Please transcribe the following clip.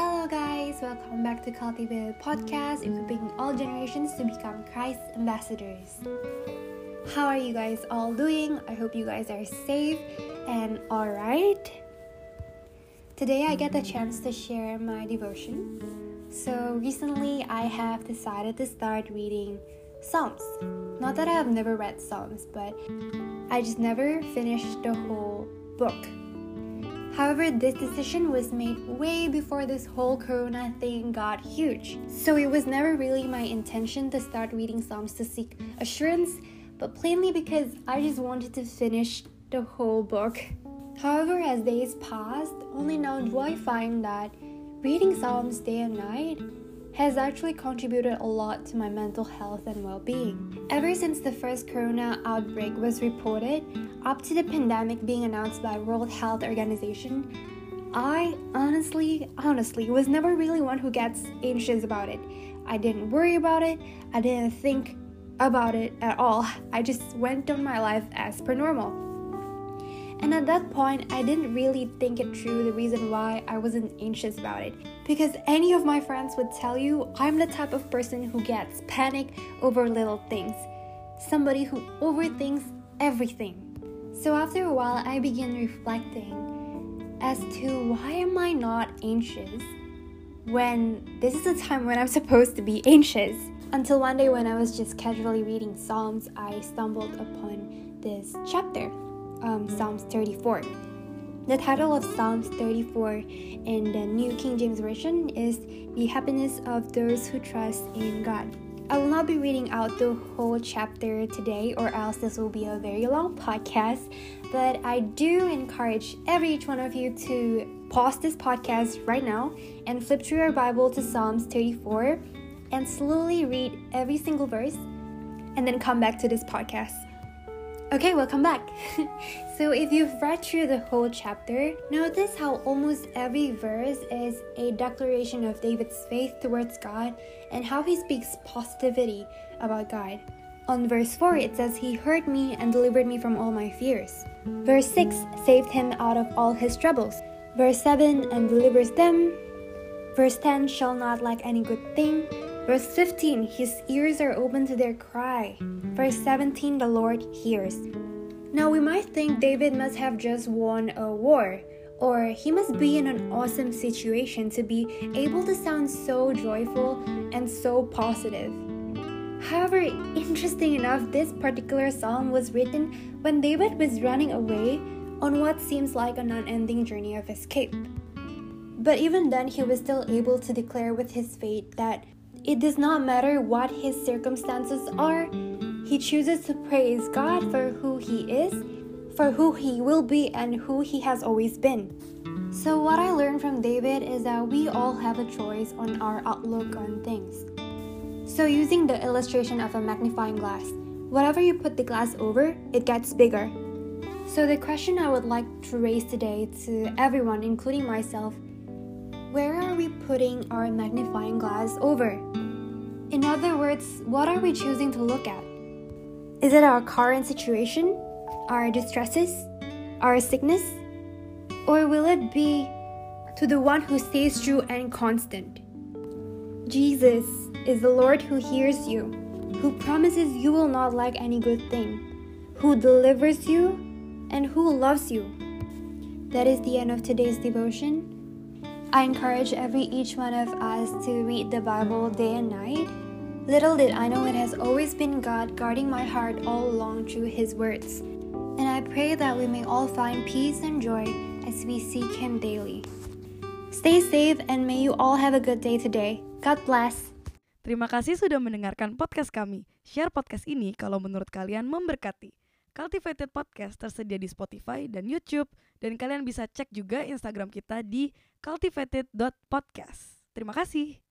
Hello, guys, welcome back to Cultivate Podcast, equipping all generations to become Christ ambassadors. How are you guys all doing? I hope you guys are safe and alright. Today, I get the chance to share my devotion. So, recently, I have decided to start reading Psalms. Not that I have never read Psalms, but I just never finished the whole book. However, this decision was made way before this whole corona thing got huge. So it was never really my intention to start reading Psalms to seek assurance, but plainly because I just wanted to finish the whole book. However, as days passed, only now do I find that reading Psalms day and night has actually contributed a lot to my mental health and well being. Ever since the first corona outbreak was reported, up to the pandemic being announced by World Health Organization, I honestly, honestly was never really one who gets anxious about it. I didn't worry about it, I didn't think about it at all. I just went on my life as per normal. And at that point, I didn't really think it through the reason why I wasn't anxious about it. Because any of my friends would tell you I'm the type of person who gets panic over little things, somebody who overthinks everything. So after a while, I began reflecting as to why am I not anxious when this is the time when I'm supposed to be anxious. Until one day when I was just casually reading Psalms, I stumbled upon this chapter um, Psalms 34. The title of Psalms 34 in the New King James Version is The Happiness of Those Who Trust in God. I will not be reading out the whole chapter today, or else this will be a very long podcast. But I do encourage every each one of you to pause this podcast right now and flip through your Bible to Psalms 34 and slowly read every single verse and then come back to this podcast. Okay, welcome back. so, if you've read through the whole chapter, notice how almost every verse is a declaration of David's faith towards God and how he speaks positivity about God. On verse 4, it says, He heard me and delivered me from all my fears. Verse 6 saved him out of all his troubles. Verse 7 and delivers them. Verse 10 shall not lack any good thing. Verse 15 His ears are open to their cry. Verse 17 The Lord hears. Now we might think David must have just won a war, or he must be in an awesome situation to be able to sound so joyful and so positive. However, interesting enough, this particular psalm was written when David was running away on what seems like an unending journey of escape. But even then, he was still able to declare with his faith that it does not matter what his circumstances are, he chooses to praise God for who he is, for who he will be, and who he has always been. So, what I learned from David is that we all have a choice on our outlook on things. So, using the illustration of a magnifying glass, whatever you put the glass over, it gets bigger. So, the question I would like to raise today to everyone, including myself, where are we putting our magnifying glass over? In other words, what are we choosing to look at? Is it our current situation, our distresses, our sickness? Or will it be to the one who stays true and constant? Jesus is the Lord who hears you, who promises you will not lack any good thing, who delivers you, and who loves you. That is the end of today's devotion. I encourage every each one of us to read the Bible day and night. Little did I know it has always been God guarding my heart all along through His words. And I pray that we may all find peace and joy as we seek Him daily. Stay safe and may you all have a good day today. God bless. Terima kasih sudah mendengarkan podcast kami. Share podcast ini kalau menurut kalian memberkati. Cultivated Podcast tersedia di Spotify dan YouTube dan kalian bisa cek juga Instagram kita di cultivated.podcast. Terima kasih.